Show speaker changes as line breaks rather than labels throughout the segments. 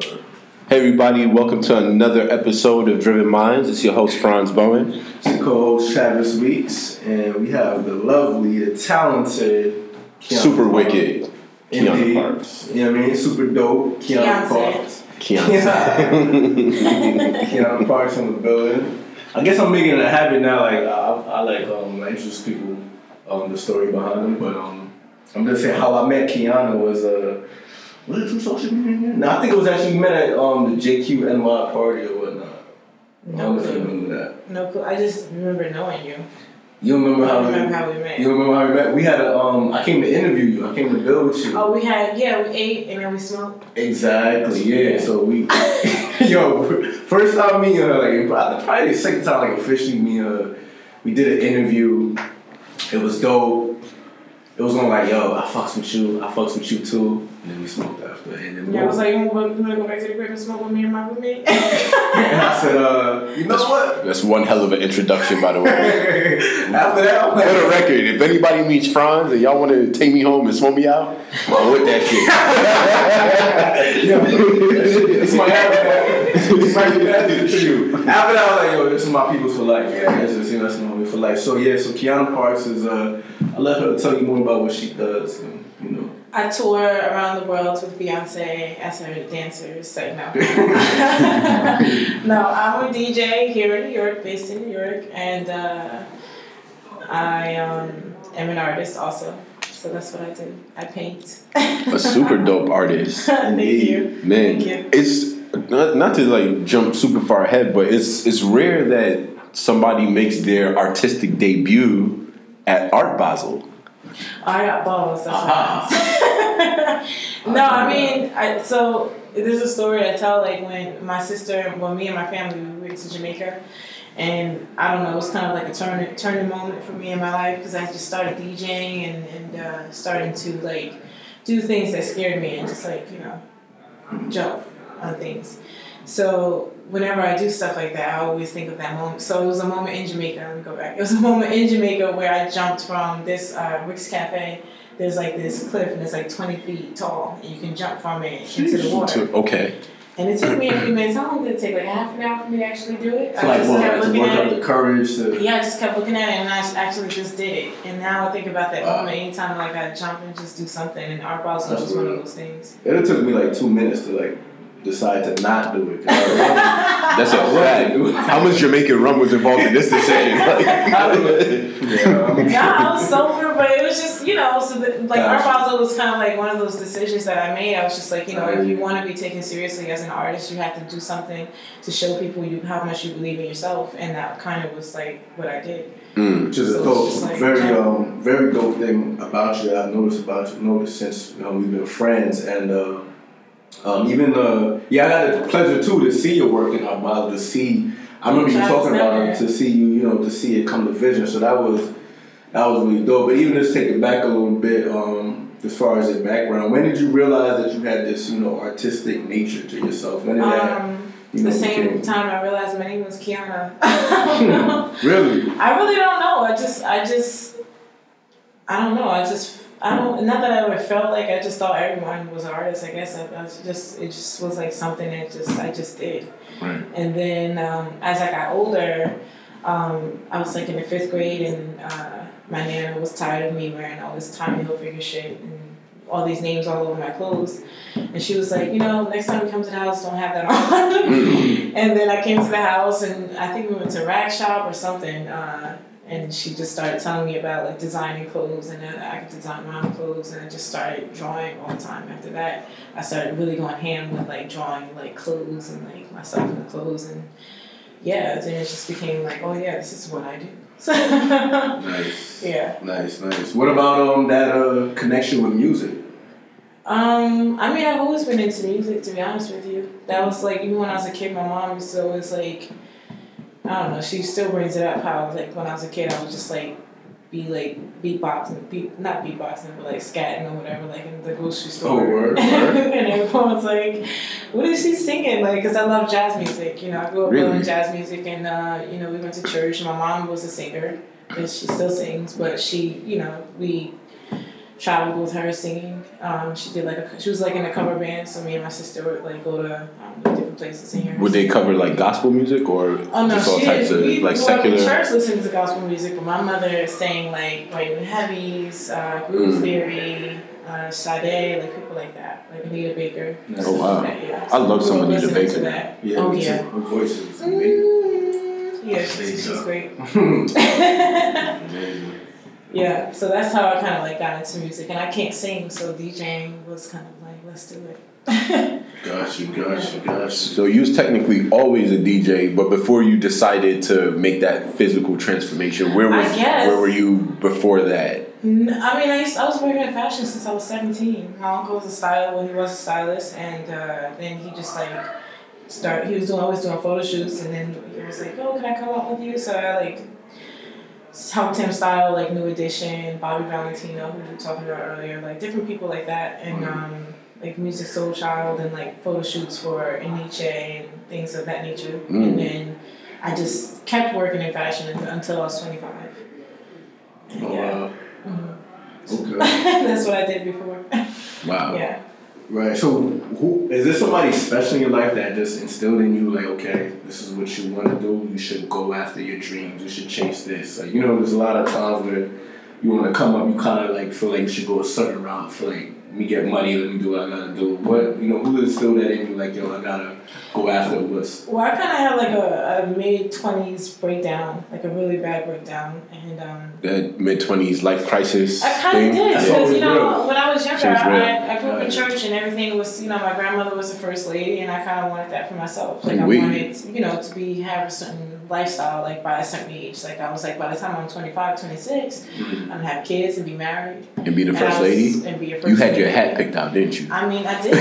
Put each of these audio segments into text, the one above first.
Hey everybody, welcome to another episode of Driven Minds. It's your host Franz Bowen.
It's your co-host Travis Weeks, and we have the lovely, the talented, Quiana
Super
Parks.
wicked Keanu
Indeed.
Parks.
You know what I mean? Super dope, Keanu
Beyonce.
Parks.
Keanu.
Keanu Parks in the building. I guess I'm making it a habit now. Like I, I like um, I introduce people um, the story behind them, but um, I'm just saying how I met Keanu was uh, was it through social media? No, I think it was actually met at um, the JQNY party or whatnot. I
No
don't if you remember that.
No. I just remember knowing you.
You remember how
don't
we
remember how we met.
You remember how we met? We had a um. I came to interview you. I came to build with you.
Oh, we had yeah, we ate and then we smoked.
Exactly. Yeah. So we, yo, first time me and her, like probably the second time like officially me and her, we did an interview. It was dope. It was on like yo, I fucks with you. I fucks with you too. And then we smoked after. And then
Yeah, I was like, you wanna, go back to the crib and smoke with me and my roommate?
and I said, uh, you know what?
That's one hell of an introduction, by the way.
after that, I'm
For the record, if anybody meets Franz and y'all want to take me home and smoke me out, I'm with that shit.
Yo, it's my habit. It's my habit to you. After that, I was like, yo, this is my people for life. Yeah, that's just, you know, that's my people for life. So, yeah, so Quiana Parks is, uh, I let her tell you more about what she does. And, you know,
I tour around the world with Beyonce as her dancer. So no. no, I'm a DJ here in New York, based in New York, and uh, I um, am an artist also. So that's what I do. I paint.
A super dope artist.
Thank you.
Man,
Thank you.
it's not, not to like jump super far ahead, but it's it's rare that somebody makes their artistic debut at Art Basel.
I got balls. That's
Aha.
what No, I mean, I, so there's a story I tell. Like when my sister, well, me and my family, we went to Jamaica, and I don't know, it was kind of like a turning turning moment for me in my life because I just started DJing and and uh, starting to like do things that scared me and just like you know jump on things. So whenever I do stuff like that, I always think of that moment. So it was a moment in Jamaica. Let me go back. It was a moment in Jamaica where I jumped from this uh, Rick's Cafe. There's like this cliff and it's like 20 feet tall, and you can jump from it into the water.
Okay.
And it took me a few minutes. How long did it take? Like half an hour for me to actually do it.
it's like,
just
what,
kept looking at
up
it.
the courage to.
Yeah, I just kept looking at it and I actually just did it. And now I think about that
Wow.
moment anytime like I jump and just do something. And Art Basel was just one of those things.
It took me like two minutes to like decide to not do it.
That's a fact. How much Jamaican rum was involved in this decision? Like-
yeah, I mean,
nah, I was sober, but it was just, you know, so the, like Art
Gotcha.
Basel was kind of like one of those decisions that I made. I was just like, you know, if you want to be taken seriously as an artist, you have to do something to show people you how much you believe in yourself, and that kind of was like what I did.
Mm.
Which is a dope,
like,
very
yeah.
um, very dope thing about you that I've noticed about you, noticed since you know, we've been friends, and uh, um, even uh, yeah, I got the pleasure too to see your work in Art Basel, to see. I remember you talking about it, to see you, you know, to see it come to vision. So that was that was really dope. But even just take it back a little bit, um, as far as your background, when did you realize that you had this, you know, artistic nature to yourself? When did that,
Um,
you know,
the same
became-
time I realized my name was Quiana. I don't know.
Really?
I really don't know. I just, I just, I don't know. I just, I don't. Not that I ever felt like I just thought everyone was an artist. I guess I, I was just, it just was like something that just I just did.
Right.
And then um, as I got older, um, I was like in the fifth grade, and uh, my nana was tired of me wearing all this Tommy Hilfiger shit and all these names all over my clothes. And she was like, you know, next time you come to the house, don't have that on. and then I came to the house, and I think we went to Rag Shop or something. Uh, and she just started telling me about like designing clothes, and then I could design my own clothes, and I just started drawing all the time. After that, I started really going ham with like drawing like clothes and like myself in the clothes, and yeah, then it just became like, oh yeah, this is what I do.
Nice.
yeah.
Nice, nice. What about um that uh connection with music?
Um, I mean, I've always been into music, to be honest with you. That was like, even when I was a kid, my mom used to always like, I don't know, she still brings it up how, like, when I was a kid, I would just like be like beatboxing, beat, not beatboxing, but like scatting or whatever, like in the grocery store.
Oh, word, word.
and everyone was like, what is she singing? Like, because I love jazz music, you know, I grew up
Really?
loving jazz music, and, uh, you know, we went to church. My mom was a singer, and she still sings, but she, you know, we traveled with her singing. Um, she did like a, she was like in a cover band, so me and my sister would like go to um, different places and hear. her
Would they
sing.
cover like gospel music or
Oh no,
just all
she
types
did.
of
we
like
grew up in
secular?
church listening to gospel music, but my mother sang like White and Heavies, uh, Groove
Mm.
Theory, uh, Sade, like people like that, like Anita Baker.
Oh, wow.
That, yeah.
I love
we
some
grew
Anita Baker.
that.
Yeah,
oh
me
yeah.
too. Her voice is amazing.
Mm, yeah, she's, she's great.
amazing.
yeah, so that's how I kind of like got into music, and I can't sing, so DJing was kind of like let's do it.
Got you, got you, got you.
So you was technically always a DJ, but before you decided to make that physical transformation, where was where were you before that?
I mean, I, used, I was working in fashion since I was 17. My uncle was a stylist, well, he was a stylist, and uh, then he just like started, he was doing, always doing photo shoots, and then he was like, oh, can I come out with you? So I like helped him style like New Edition, Bobby Valentino, who we were talking about earlier, like different people like that, and um, like Musiq Soulchild, and like photo shoots for Nietzsche and things of that nature.
Mm.
And then I just kept working in fashion until- I was 25. And
Oh,
yeah.
wow.
Mhm.
Okay.
That's what I did before.
Wow.
yeah.
Right. So, who is there somebody special in your life that just instilled in you, like, okay, this is what you want to do. You should go after your dreams. You should chase this. Like, you know, there's a lot of times where you want to come up, you kind of like feel like you should go a certain route. Feel like let me get money, let me do what I gotta do. What you know, who instilled that in you? Like, yo, I gotta go after what's
Well, I kind of had like a, a mid 20s breakdown, like a really bad breakdown. And um,
That mid twenties life crisis.
I kind
thing?
of did because,
always
you know,
real.
when I was younger,
Seems real.
I, I grew up in church and everything was, you know, my grandmother was the first lady and I kind of wanted that for myself. Like, I
Oui.
wanted, you know, to be, have a certain lifestyle, like by a certain age. Like, I was like, by the time I'm 25, 26, I'm gonna have kids and be married.
And be the
And
first
was-
lady.
And be a first
You had your hat picked out, didn't you?
I mean, I did.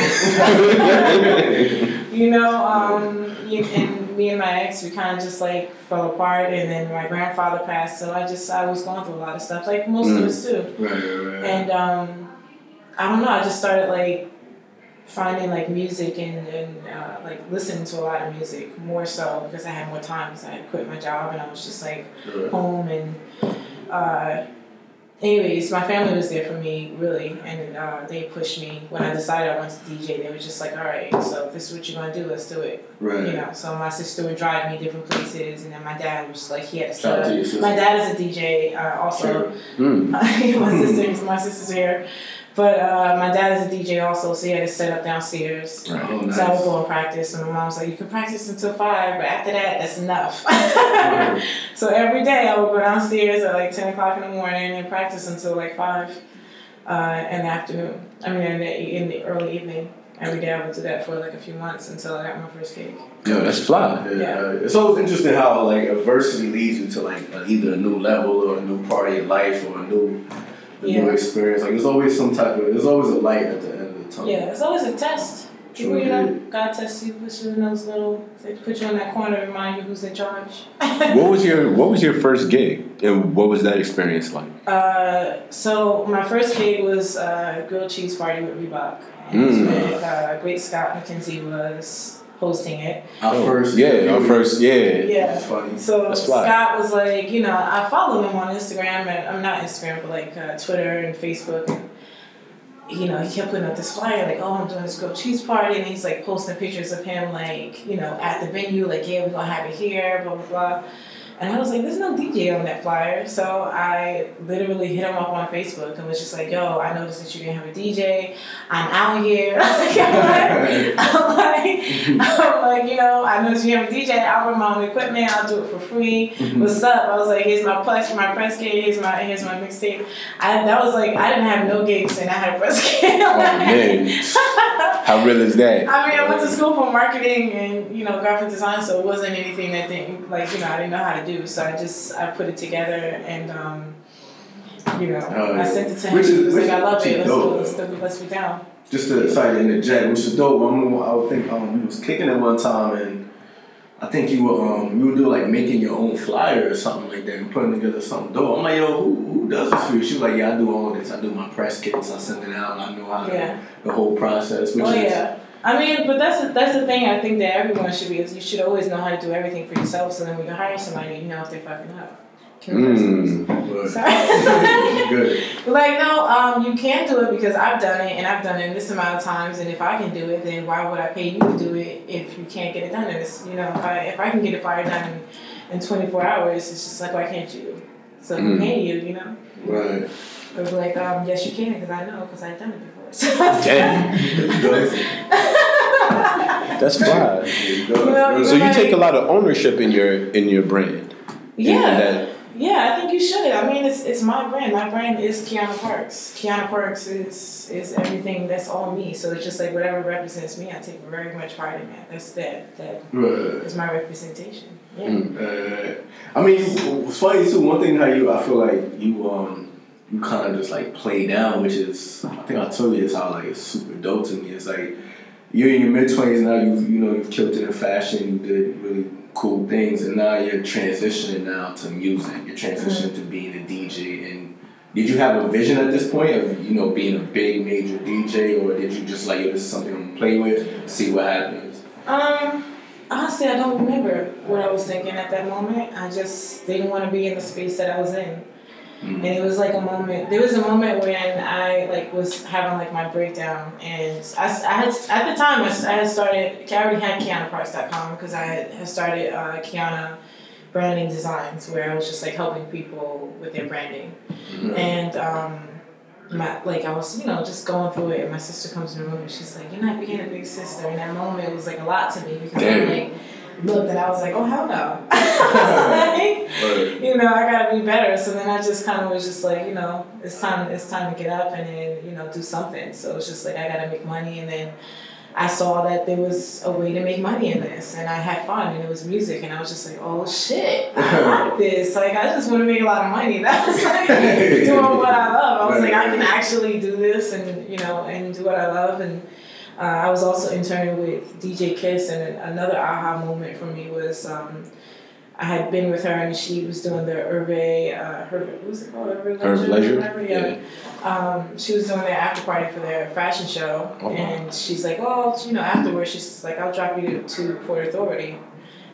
you know, um, you, and me and my ex, we kind of just like fell apart, and then my grandfather passed, so I just I was going through a lot of stuff, like most
Mm.
of us too.
right, right, right.
And um, I don't know, I just started like finding like music and, and uh, like listening to a lot of music more so because I had more time because I had quit my job and I was just like
Right.
home and uh, anyways my family was there for me really and uh, they pushed me. When i decided i wanted to dj they were just like all right so if this is what you're going to do let's do it.
Right.
you know so my sister would drive me different places and then my dad was like he had to set
Shout out to
up my dad is a dj uh, also.
Mm.
my sister my sister's here but uh, my dad is a dj also so he had to set up downstairs
Oh, nice.
so I would go and practice, and my mom was like, "You can practice until five, but after that, that's enough."
Right.
so every day I would go downstairs at like ten o'clock in the morning and practice until like five uh, in the afternoon. I mean, in the, in the early evening. Every day I would do that for like a few months until I got my first gig.
Yo, that's fly.
Yeah,
Yeah.
uh, it's always interesting how like adversity leads you to like either a new level or a new part of your life or a new, a new
Yeah.
experience. Like there's always some type of there's always a light at the end of the tunnel.
Yeah, it's always a test. People,
True
you know. God tests you, puts you in those little, they put you in that corner, remind you who's in charge.
What was your What was your first gig, and what was that experience like?
Uh, so my first gig was uh, grilled cheese party with Reebok. And
Mm.
with uh, Great Scott McKenzie was hosting it.
Our first,
Yeah, our first. Yeah.
Yeah.
That's funny.
So
That's.
Scott was like, you know, I followed him on Instagram and I'm not Instagram, but like uh, Twitter and Facebook. And, you know, he kept putting up this flyer like, oh, I'm doing this grilled cheese party, and he's like posting pictures of him like, you know, at the venue, like, yeah, we're gonna have it here, blah blah blah. And I was like, there's no DJ on that flyer. So I literally hit him up on Facebook and was just like, yo, I noticed that you didn't have a DJ. I'm out here. I'm like, I'm like, I'm like, you know, I noticed you have a DJ. I'll bring my own equipment. I'll do it for free. Mm-hmm. What's up? I was like, here's my press, my press kit. Here's my, here's my mixtape. I that was like, I didn't have no gigs and I had a press kit.
Oh how real is that?
I mean, I went to school for marketing and you know graphic design, so it wasn't anything that didn't like you know I didn't know how to do. So I just I put it together and um, you know
Oh,
I sent it to him.
Which
he
is- which
like, I love
is
it. Let's
dope,
go. Let's,
though.
do- let's be down.
Just to sorry to interject, which is dope. I remember I would think um we was kicking it one time and I think you were um you would do like making your own flyer or something like that and putting together something dope. I'm like, yo, who, who does this for you? She was like, yeah, I do all this. I do my press kits. I send it out. I know how to,
Yeah.
the whole process. Which
Oh
is,
yeah. I mean, but that's the, that's the thing. I think that everyone should be. Is you should always know how to do everything for yourself. So then when you hire somebody, you know if they're fucking up.
Mm.
But-
Sorry.
Good.
like no, um, you can do it because I've done it and I've done it this amount of times. And if I can do it, then why would I pay you to do it if you can't get it done? And it's you know if I if I can get a fire done in, in twenty four hours, it's just like why can't you? So
Mm.
who pay you? You know.
Right.
Or was like, um, yes, you can, because I know, because I've done it before. So,
Damn. That's fly.
know,
So you
Right.
take a lot of ownership in your in your brand. In
yeah,
that-
yeah, I think you should. I mean, it's it's my brand. My brand is Quiana Parks. Quiana Parks is is everything that's all me. So it's just like whatever represents me, I take very much pride in that. That's that that
Right.
is my representation. Yeah.
Mm.
Uh, I mean, it's funny too. One thing how you, I feel like you, um, you kind of just like play down, which is, I think I told you this how like it's super dope to me. It's like you're in your mid twenties now. You, you know, you've killed it in fashion. You did really cool things, and now you're transitioning now to music. You're transitioning to being a DJ. And did you have a vision at this point of you know being a big major DJ, or did you just like, yo, this is something I'm gonna play with, see what happens?
Um, honestly, I don't remember what I was thinking at that moment. I just didn't want to be in the space that I was in.
Mhm.
And it was like a moment. There was a moment when I like was having like my breakdown, and I, I had at the time I, I had started. I already had QuianaParks.com because I had, had started uh, Quiana Branding Designs, where I was just like helping people with their branding. And um, my like I was you know just going through it, and my sister comes in the room and she's like, "You're not being a big sister." And that moment was like a lot to me because I
Damn.
like looked and I was like, "Oh hell no." Like, you know, I gotta be better. So then I just kind of was just like, you know, it's time, it's time to get up and then, you know, do something. So it's just like I gotta make money, and then I saw that there was a way to make money in this, and I had fun, and it was music, and I was just like, oh shit, I like this. Like I just want to make a lot of money. That was like doing what I love. I was like, I can actually do this, and you know, and do what I love, and. Uh, I was also interning with DJ Kiss, and another aha moment for me was um, I had been with her, and she was doing the Hervé, uh, Hervé, what was it called? Hervé
Hervé Léger?
Whatever, yeah. Um, she was doing their after party for their fashion show,
Oh,
and she's like, "Oh, you know, afterwards, she's just like, I'll drop you to Port Authority."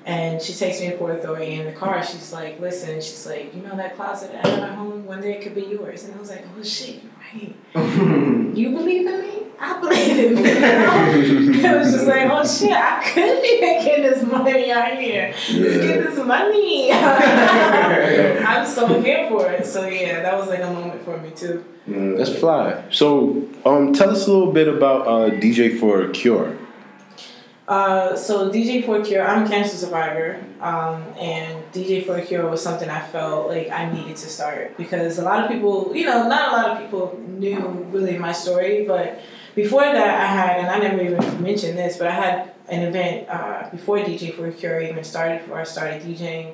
And she takes me to Port Authority in the car. She's like, "Listen," she's like, "You know that closet I have at home? One day it could be yours." And I was like, "Oh shit, you're right? You believe in me? I believe in me." it was just like, "Oh shit, I could be making this money out here. Let's get this money." I'm so here for it. So yeah, that was like a moment for me too.
That's fly. So, um, tell us a little bit about uh, DJ for Cure.
Uh, so DJ for Cure, I'm a cancer survivor, um, and DJ for Cure was something I felt like I needed to start because a lot of people, you know, not a lot of people knew really my story, but before that I had, and I never even mentioned this, but I had an event uh, before DJ for Cure even started, before I started DJing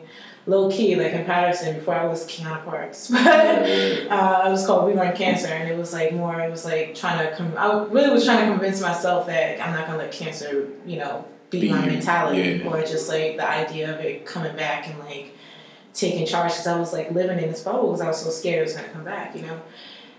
low key, like in Paterson, before I was Quiana Parks. But uh, it was called We Run Cancer, and it was like more. It was like trying to. Com- I really was trying to convince myself that I'm not gonna let cancer, you know, be,
Be
my mentality,
yeah.
or just like the idea of it coming back and like taking charge. Because I was like living in this bubble because I was so scared it was gonna come back, you know.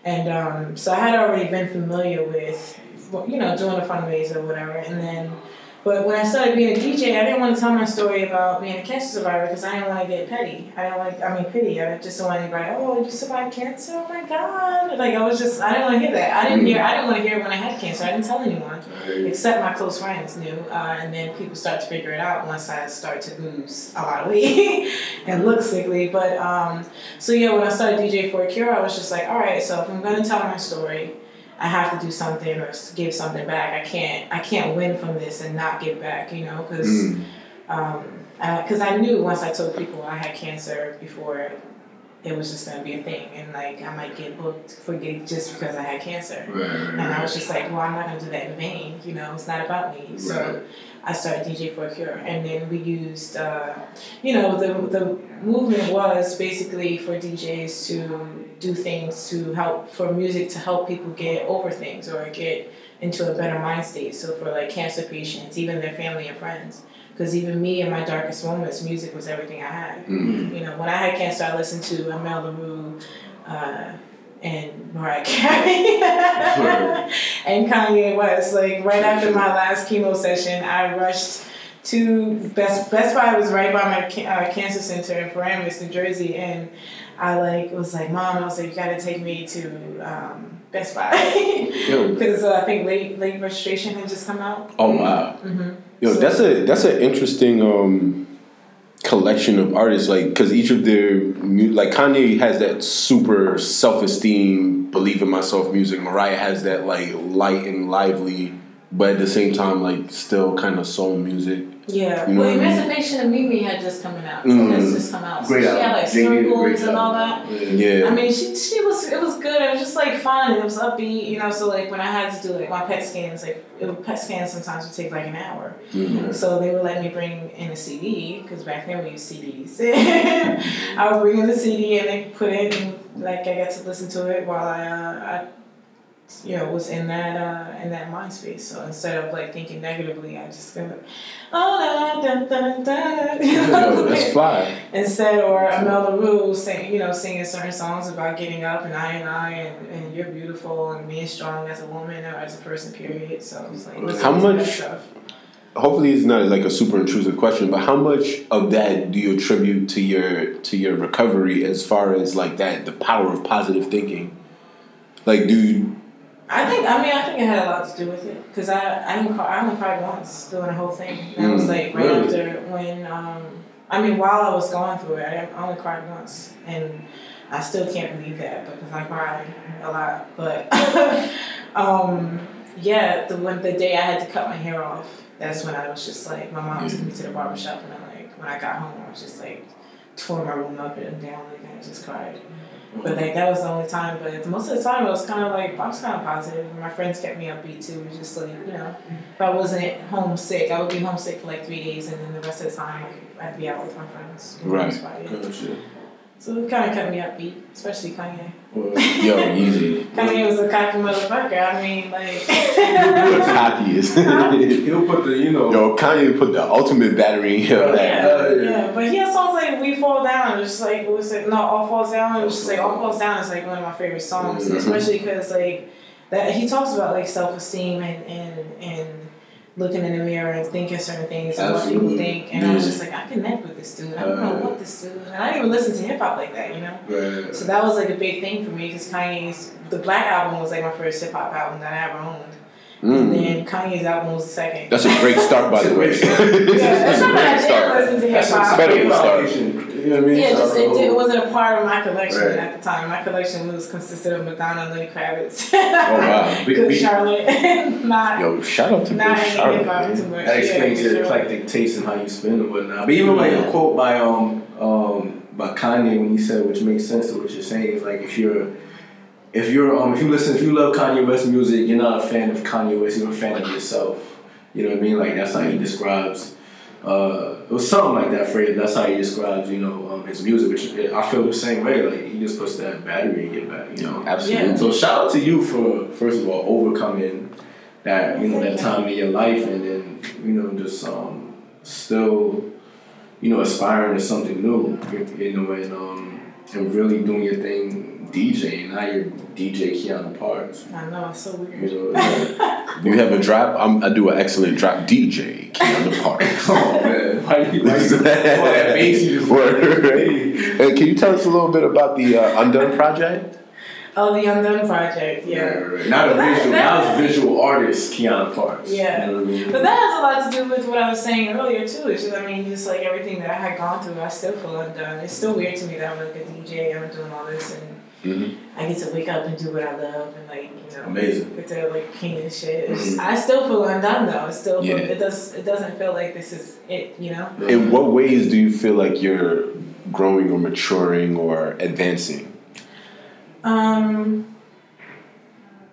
And um, so I had already been familiar with, you know, doing a fundraiser or whatever, and then. But when I started being a DJ, I didn't want to tell my story about being a cancer survivor because I didn't want to get petty. I didn't like, I mean, pity. I just don't want anybody, oh, you survived cancer? Oh my God. Like, I was just, I didn't want to hear that. I didn't hear, I didn't want to hear it when I had cancer. I didn't tell anyone, except my close friends knew. Uh, and then people start to figure it out once I start to lose a lot of weight and look sickly. But, um, so yeah, when I started DJ for a Cure, I was just like, all right, so if I'm going to tell my story, I have to do something or give something back. I can't I can't win from this and not give back, you know, because
Mm.
um, because I knew once I told people I had cancer before, it was just gonna be a thing, and like I might get booked for gigs just because I had cancer. right, And I was just like, well, I'm not gonna do that in vain. You know, it's not about me. So
Right.
I started DJ for a Cure, and then we used, uh, you know, the the movement was basically for DJs to do things to help for music to help people get over things or get into a better mind state. So for like cancer patients, even their family and friends. Because even me in my darkest moments, music was everything I had.
Mm.
You know, when I had cancer, I listened to Amel Larrieux uh, and Mariah Carey and Kanye West. Like right after my last chemo session, I rushed to Best Best Buy was right by my uh, cancer center in Paramus, New Jersey, and I like was like, Mom, I was like, you gotta take me to um, Best Buy because uh, I think late late registration had just come out.
Oh wow.
hmm
Yo,
So-
that's a that's an interesting um, collection of artists. Like, because each of their like Kanye has that super self esteem, believe in myself music. Mariah has that like light and lively, but at the same time, like still kind of soul music.
Yeah,
You know
well,
what I mean?
Emancipation of Mimi had just coming out.
Mm.
That's just come out. So
Great
she
album.
had like
Jay did a great
circles and all
job.
that.
Yeah.
I mean, she she was it was good. It was just like fun. It was upbeat, you know. So like when I had to do like my PET scans, like it would, PET scans sometimes would take like an hour.
Mm-hmm.
So they would let me bring in a CD because back then we used CDs. I would bring in the CD and they put it and like I got to listen to it while I, uh, I you know was in that uh, in that mind space. So instead of like thinking negatively, I just go oh da da da da da.
Yo, that's fly.
Instead, or Amel Larrieux sing, you know, singing certain songs about getting up and I and I and, and you're beautiful and being strong as a woman or as a person, period. So it's like
How much-
stuff.
Hopefully, it's not like a super intrusive question, but how much of that do you attribute to your to your recovery as far as like that the power of positive thinking? Like, do you,
I think I mean I think it had a lot to do with it because I I didn't cry, I only cried once doing the whole thing. And it was
Mm,
like right
really?
after when um I mean while I was going through it I only cried once and I still can't believe that because I cried a lot. But um yeah the when the day I had to cut my hair off that's when I was just like my mom took me to the barber shop and I like when I got home I was just like tore my room up and down like and I just cried. But like that was the only time. But most of the time, it was kind of like I was kind of positive. And my friends kept me upbeat too. It was just like you know, if I wasn't homesick, I would be homesick for like three days, and then the rest of the time, I'd be out with my friends.
Right.
Gotcha.
So it kind of kept me upbeat, especially Kanye.
Well,
yo, easy.
Kanye was a cocky motherfucker. I mean, like.
You're cocky as
he'll put the, you know,
Yo, Kanye put the ultimate battery in your
Yeah.
Yeah,
Uh, yeah.
yeah, but he had songs like "We Fall Down." It was just like it was like no, "All Falls Down." It was just like "All Falls Down" is like one of my favorite songs,
Mhm.
especially because like that he talks about like self esteem and and and looking in the mirror and thinking certain things and what people think. And I was just like, I connect with this dude. I don't know what this dude. And I didn't even listen to hip hop like that, you know.
right.
So that was like a big thing for me because Kanye's the Black album was like my first hip hop album that I ever owned. And
Mm.
then Kanye's album was the second.
That's a great start, by the way.
Yeah,
That's
that's
a
not that I
great
didn't
start.
listen to hip
That's
hop.
a
better
better
start.
Foundation. You know what I mean?
Yeah, just it, it wasn't a part of my collection
Right.
at the time. My collection was consisted of Madonna, Lenny Kravitz,
Oh wow.
Big-
Good
big-
Charlotte, and not
Yo, shout out to
not
Good
any
Charlotte.
hip hop
man.
too much.
That explains
yeah,
your
sure.
eclectic taste and how you spin and whatnot. But even like a quote by um um by Kanye when he said, which makes sense to what you're saying, is like if you're if you're um if you listen if you love Kanye West music, you're not a fan of Kanye West, you're a fan of yourself. You know what I mean? Like that's how he describes. Uh, it was something like that phrase. That's how he describes, you know, um, his music. Which I feel the same way. Like he just puts that battery in your back, you know.
Absolutely.
So shout out to you for first of all overcoming that you know that time in your life, and then you know just um still you know aspiring to something new, you know, and um and really doing your thing DJing. Now you're DJ Keanu Parks.
I know it's so weird.
You know, like,
You have a drop. I'm, I do an excellent drop. DJ Keanu Park.
oh man, why you you oh, that bass you just
Word. Hey, can you tell us a little bit about the uh, Undone project?
Oh, the Undone Project, yeah.
right. Not a
that-
visual,
that-
now it's visual artist Keanu Parks.
Yeah.
You know I mean?
But that has a lot to do with what I was saying earlier too. It's just, I mean, just like everything that I had gone through, I still feel undone. It's still weird to me that I'm like a DJ, and I'm doing all this, and
Mhm.
I get to wake up and do what I love, and like you know,
Amazing.
get to like paint and shit. It's, I still feel undone though. It still feel,
Yeah.
it does it doesn't feel like this is it, you know.
In what ways do you feel like you're growing or maturing or advancing?
Um,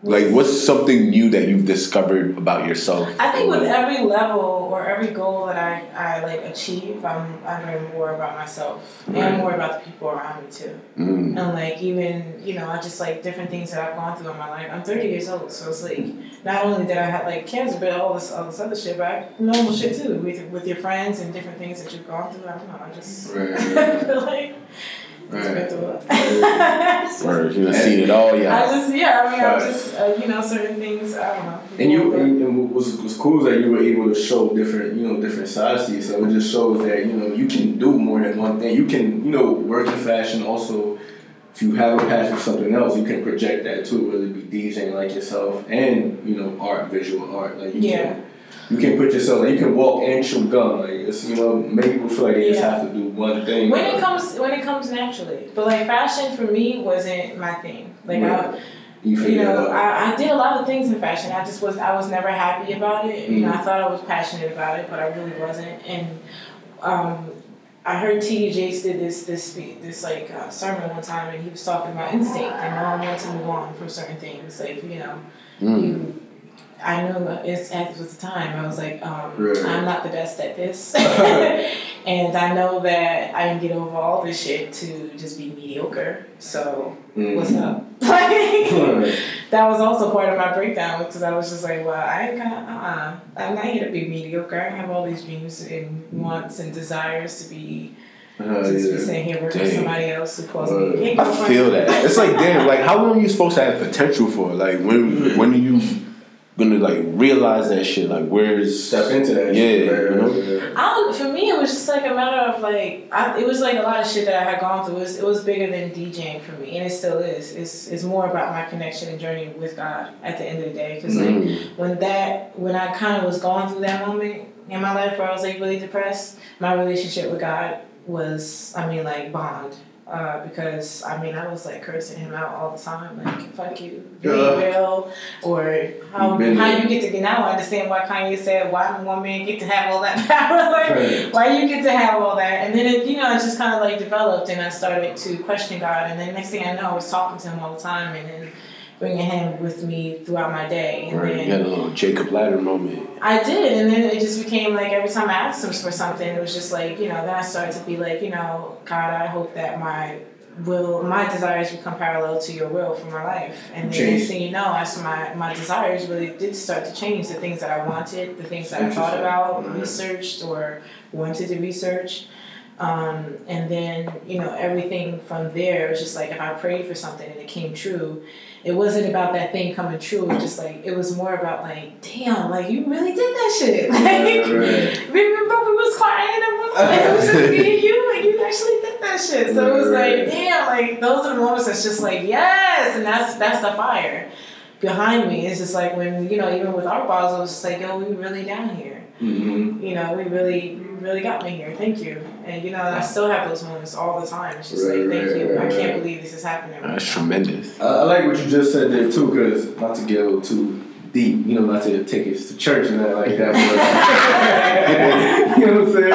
Like, what's something new that you've discovered about yourself?
I think with every level every goal that I, I like achieve, I'm I learn more about myself
Right.
and more about the people around me too.
Mm.
And like even you know, I just like different things that I've gone through in my life. I'm 30 years old, so it's like not only did I have like cancer, but all this all this other shit, but I, normal shit too with with your friends and different things that you've gone through. I don't know. I just
Right.
Feel like Respect the Lord.
Word, you done seen it all, yeah.
I just yeah, I mean, I just uh, you know certain things. I don't know.
And you and, and what's, what's cool is that you were able to show different, you know, different sides to you. So it just shows that you know you can do more than one thing. You can, you know, work in fashion. Also, if you have a passion for something else, you can project that too. Whether it be DJing like yourself and you know art, visual art. Like you
Yeah.
can, you can put yourself. Like, you can walk and chew gum. Like it's you know, many people feel like they just have to do one thing.
when it comes when it comes naturally, but like fashion for me wasn't my thing. Like I,
you
you know. I, I did a lot of things in fashion. I just was I was never happy about it. You know, I thought I was passionate about it, but I really wasn't. And um, I heard T.D. Jakes did this this this like uh, sermon one time, and he was talking about instinct and knowing when to move on from certain things. Like you know,
Mm.
you. I know that it's at the time I was like, um,
Right.
I'm not the best at this, and I know that I can get over all this shit to just be mediocre. So
Mm.
what's up? Like,
Right.
that was also part of my breakdown because I was just like, well, I kind of, uh-uh. I'm not here to be mediocre. I have all these dreams and wants and desires to be,
Uh,
just be sitting here working for somebody else who calls
Word.
me.
I feel that. It's like damn, like how long are you supposed to have potential for? Like when when are you gonna like realize that shit? Like where's
Step into that.
Yeah,
shit,
you know?
right, right.
I don't, for me, it was just like a matter of like, I, it was like a lot of shit that I had gone through. It was, it was bigger than DJing for me, and it still is. It's, it's more about my connection and journey with God at the end of the day. Because like,
Mm.
when that when I kind of was going through that moment in my life where I was like really depressed, my relationship with God was I mean like bond. Uh, because I mean I was like cursing him out all the time, like fuck you, real, or how how you get to get now I understand why Kanye said why man get to have all that power, like
Right.
why you get to have all that, and then it you know it just kind of like developed, and I started to question God, and then next thing I know I was talking to him all the time, and then bringing him with me throughout my day, and
Right,
then
you had a little Jacob Ladder moment.
I did, and then it just became like every time I asked him for something, it was just like you know. Then I started to be like, you know, God, I hope that my will, my desires become parallel to your will for my life. And then next thing you know, as my my desires really did start to change. The things that I wanted, the things that I thought
Interesting.
about, researched or wanted to research. Um, and then you know everything from there was just like if I prayed for something and it came true, it wasn't about that thing coming true. It was just like it was more about like, damn, like you really did that shit. Like,
Right.
remember we was crying and room and it was just me and you, and you actually did that shit. So it was like, damn, like those are the moments that's just like yes, and that's that's the fire behind me. It's just like when you know even with Art Basel, it was just like yo, we really down here.
Mm-hmm.
You know, we really really got me here. Thank you. And you know, I still have those moments all the time. It's just
Right,
like thank
right,
you. I can't believe this is happening.
That's
now.
tremendous.
I, I like what you just said there too, because not to get a little too deep, you know, not to take it to church and that like that. But, you know what I'm saying?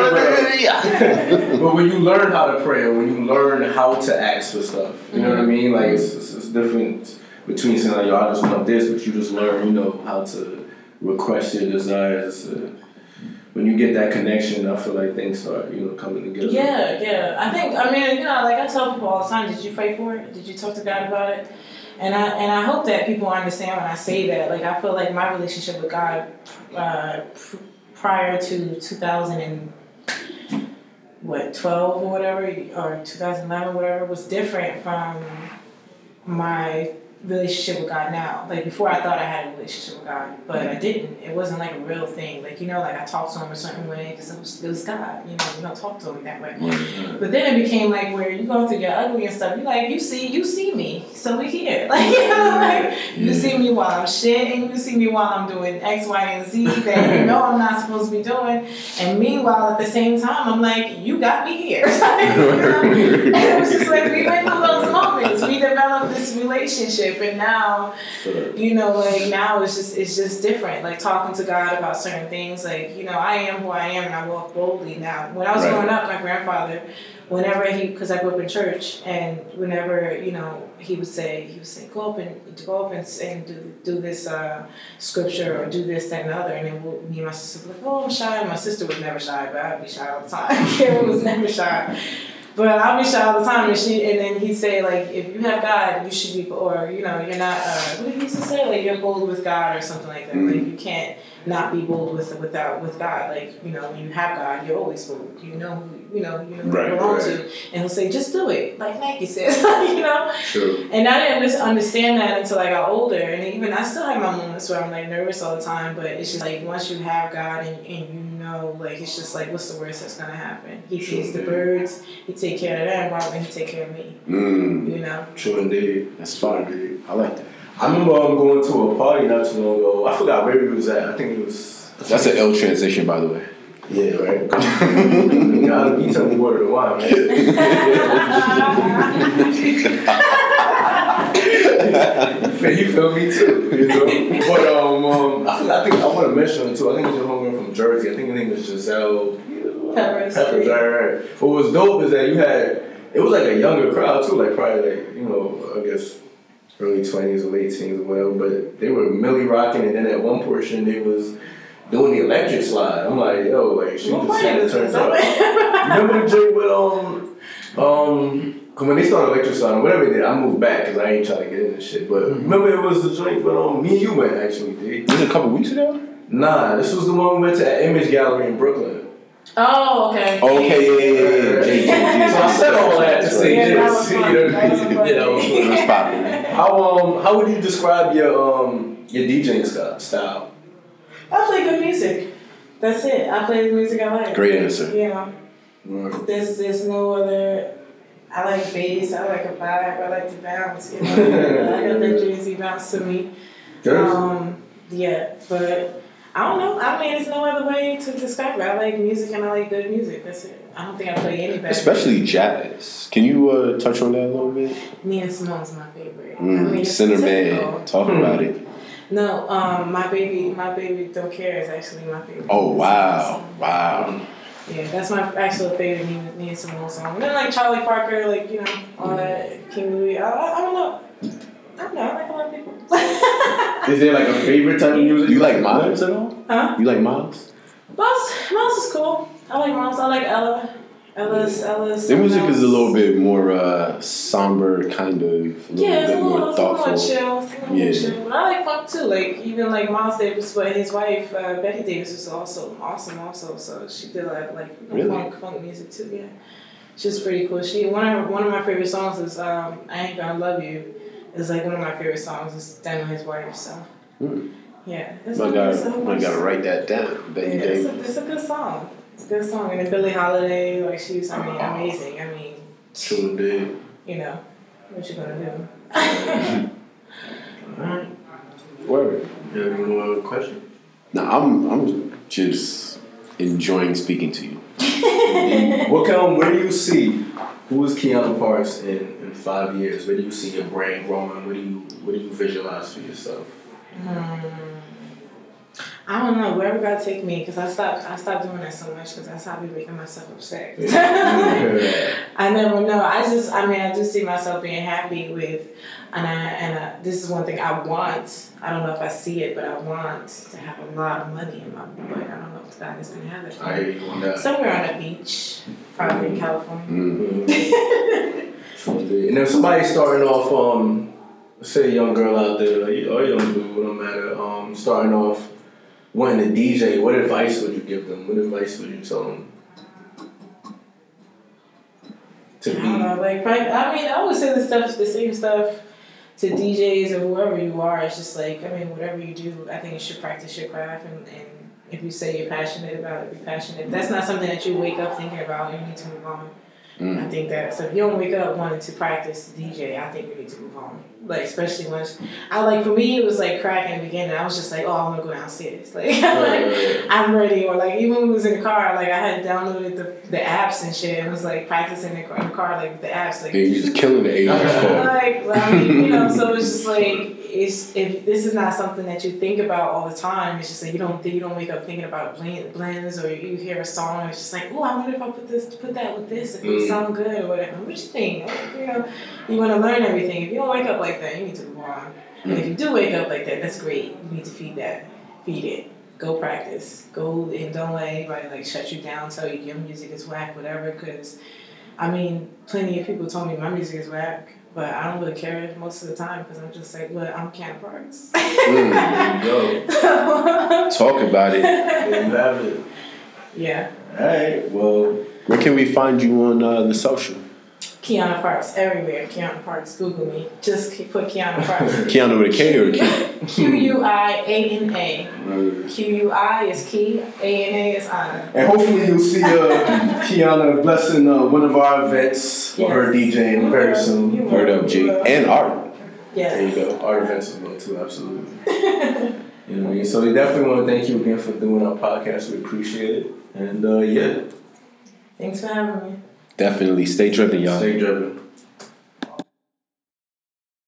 But, but when you learn how to pray, or when you learn how to ask for stuff, you know what I mean? Like it's, it's, it's different between saying like, "Yo, I just want this," but you just learn, you know, how to request your desires. Uh, when you get that connection, I feel like things start, you know, coming together.
Yeah, yeah. I think I mean, you know, like I tell people all the time, did you pray for it? Did you talk to God about it? And I and I hope that people understand when I say that. Like I feel like my relationship with God uh, prior to 2000 and what 12 or whatever or 2011 or whatever was different from my relationship with God now. Like before, I thought I had a relationship with God, but I didn't. It wasn't like a real thing. Like you know, like I talked to him a certain way because it was, it was God. You know, you don't talk to him that way. But then it became like where you go through your ugly and stuff. You like you see you see me, so we here. Like you know, like you see me while I'm shitting. You see me while I'm doing X, Y, and Z that you know I'm not supposed to be doing. And meanwhile, at the same time, I'm like, you got me here. You know? And it was just like we went through those moments. We developed this relationship, and now
Sure.
you know, like now it's just it's just different. Like talking to God about certain things. Like you know, I am who I am, and I walk boldly now. When I was
Right.
growing up, my grandfather, whenever he, because I grew up in church, and whenever you know, he would say, he would say, go up and go up and, and do do this uh, scripture or do this that and the other, and then we'll, me and my sister would be like, oh, I'm shy. My sister was never shy, but I'd be shy all the time. Karen was never shy. But I'll be shy all the time, and she, and then he'd say like, if you have God, you should be, or you know, you're not. Uh, what did he used to say? Like you're bold with God or something like that. Like you can't not be bold with without with God. Like you know, when you have God, you're always bold. You know who you know you know who
Right,
you belong
right.
to, and He'll say, just do it, like Nike says. you know.
True.
And I didn't just understand that until I got older. And even I still have my moments where I'm like nervous all the time, but it's just like once you have God and, and you know, like it's just like what's the worst that's gonna happen? He
Sure,
feeds the birds, he take care of them, why wouldn't he take care of me?
Mm,
You know?
True indeed.
that's fire. I like that.
I remember um, going to a party not too long ago. I forgot where we was at. I think it was.
That's an L transition, by the way.
Yeah, right. God, you tell me word of the wine, man. you feel me too, you know. But um, um I forgot. I think I want to mention it too. I think it's your homegirl from Jersey. I think her name is Giselle.
Peppers.
Peppers, right, right. right. What was dope is that you had. It was like a younger crowd too, like probably like you know, I guess early twenties or late teens or whatever. But they were Milly rocking, and then at one portion they was doing the electric slide. I'm like, yo, like she
What
just
party
had
was
turned up. Remember the joint with um um. Cause when they started electric sliding, whatever they did, I moved back because I ain't trying to get in this shit. But remember, it was the joint but um me and you went actually. D.
Was it a couple weeks ago?
Nah, this was the one we went to at Image Gallery in Brooklyn.
Oh, okay.
Okay, yeah, yeah, yeah. yeah.
So I said all that to say
Yeah, that was
You know,
That was fun.
yeah, that was fun.
It was popping.
How um how would you describe your um your DJing style?
I play good music. That's it. I play the music I like.
Great answer.
Know, there's there's no other. I like bass. I like a vibe. I like to bounce. You know, I got that Jersey bounce to me. Um, yeah, but I don't know. I mean, there's no other way to describe it. I like music and I like good music. That's it. I don't think I play any better.
Especially jazz. Can you uh, touch on that a little bit?
Nina Simone's my favorite. I
Mm,
mean,
Center. Man. Talk
Hmm.
about it.
No, um, my baby, my baby don't care is actually my favorite.
Oh, wow.
Song.
Wow.
Yeah, that's my actual favorite Nina, Nina Simone song. And then like Charlie Parker, like you know, all that King Louis. I, I, I don't know. I don't know. I like a lot of people.
Is there like a favorite type of music?
You like Miles at all?
huh?
You like Miles?
Miles, Miles is cool. I like Miles. I like Ella. Ella's, Ella's.
Their music is a little bit more uh, somber, kind of, a little
Yeah, it's a
bit
little,
more
it's a little more chill. It's a little
Yeah.
more chill. But I like funk too. Like even like Miles Davis, but his wife uh, Betty Davis was also awesome. Also, so she did like like
Really?
funk funk music too. Yeah, she's pretty cool. She one of one of my favorite songs is um, "I Ain't Gonna Love You." It's like one of my favorite songs. It's done with his wife. So
Hmm.
yeah, it's
I
a-
gotta,
it's a
I gotta write that down. Betty
yeah, it's,
Davis.
a, it's a good song. It's a good song. And then Billie Holiday, like she was, I mean, amazing. I mean,
True indeed.
you know, what you gonna do?
Alright.
Word.
You have any more questions?
No, I'm, I'm just enjoying speaking to you.
What come? Where do you see? Who is Keanu Parks in, in five years? Where do you see your brand growing? What do you What do you visualize for yourself?
Hmm. I don't know wherever God take me because I stopped. I stopped doing that so much because I stopped making myself upset. I never know. I just. I mean, I do see myself being happy with, and I and I, this is one thing I want. I don't know if I see it, but I want to have a lot of money in my. But I don't know if God is gonna have it.
I hear you on that.
Somewhere on a beach, probably in California.
Mm.
Mhm. And if somebody's starting off, um, say a young girl out there, like, or a young dude, no matter, um, starting off wanting to DJ, what advice would you give them? What advice would you tell them? To
I
be.
don't know, like, right, I mean, I always say the stuff, the same stuff to DJs or whoever you are. It's just like, I mean, whatever you do, I think you should practice your craft. And, and if you say you're passionate about it, be passionate. That's not something that you wake up thinking about, you need to move on.
Mm.
I think that, so if you don't wake up wanting to practice DJ, I think you need to move on. Like, especially once, I like, for me, it was like crack in the beginning. I was just like, oh, I'm gonna go downstairs. Like,
Right.
I'm ready. Or like even when we was in the car, like I had downloaded the, the apps and shit and was like practicing in the car, in the car like the apps like
Yeah, you're just killing the call.
like I mean, you know, so it's just like it's if this is not something that you think about all the time, it's just like you don't you don't wake up thinking about blend, blends or you hear a song and it's just like, oh I wonder if I put this put that with this if it
Mm.
sound good or whatever. What you think? You know, you wanna learn everything. If you don't wake up like that, you need to move on. And if you do wake up like that, that's great. You need to feed that. Feed it go practice. Go and don't let anybody like shut you down, tell you your music is whack, whatever. Because, I mean, plenty of people told me my music is whack, but I don't really care most of the time because I'm just like, well, I'm Quiana Parks.
Mm.
Yo,
Talk about it.
there you have it.
yeah,
All right. Well,
Where can we find you on uh, the social?
Quiana Parks everywhere. Quiana Parks. Google me. Just put Quiana Parks.
Keanu with a K or a K?
Q U I A N A. Q U I is key. A N A is honor.
and hopefully you'll see uh, Quiana blessing uh, one of our events for her DJing very soon.
You.
Word up, G. And art.
Yes.
There you go. Our events as well too, absolutely. you know what I mean? So we definitely want to thank you again for doing our podcast. We appreciate it. And uh, yeah,
Thanks for having me.
Definitely. Stay driven, y'all.
stay driven.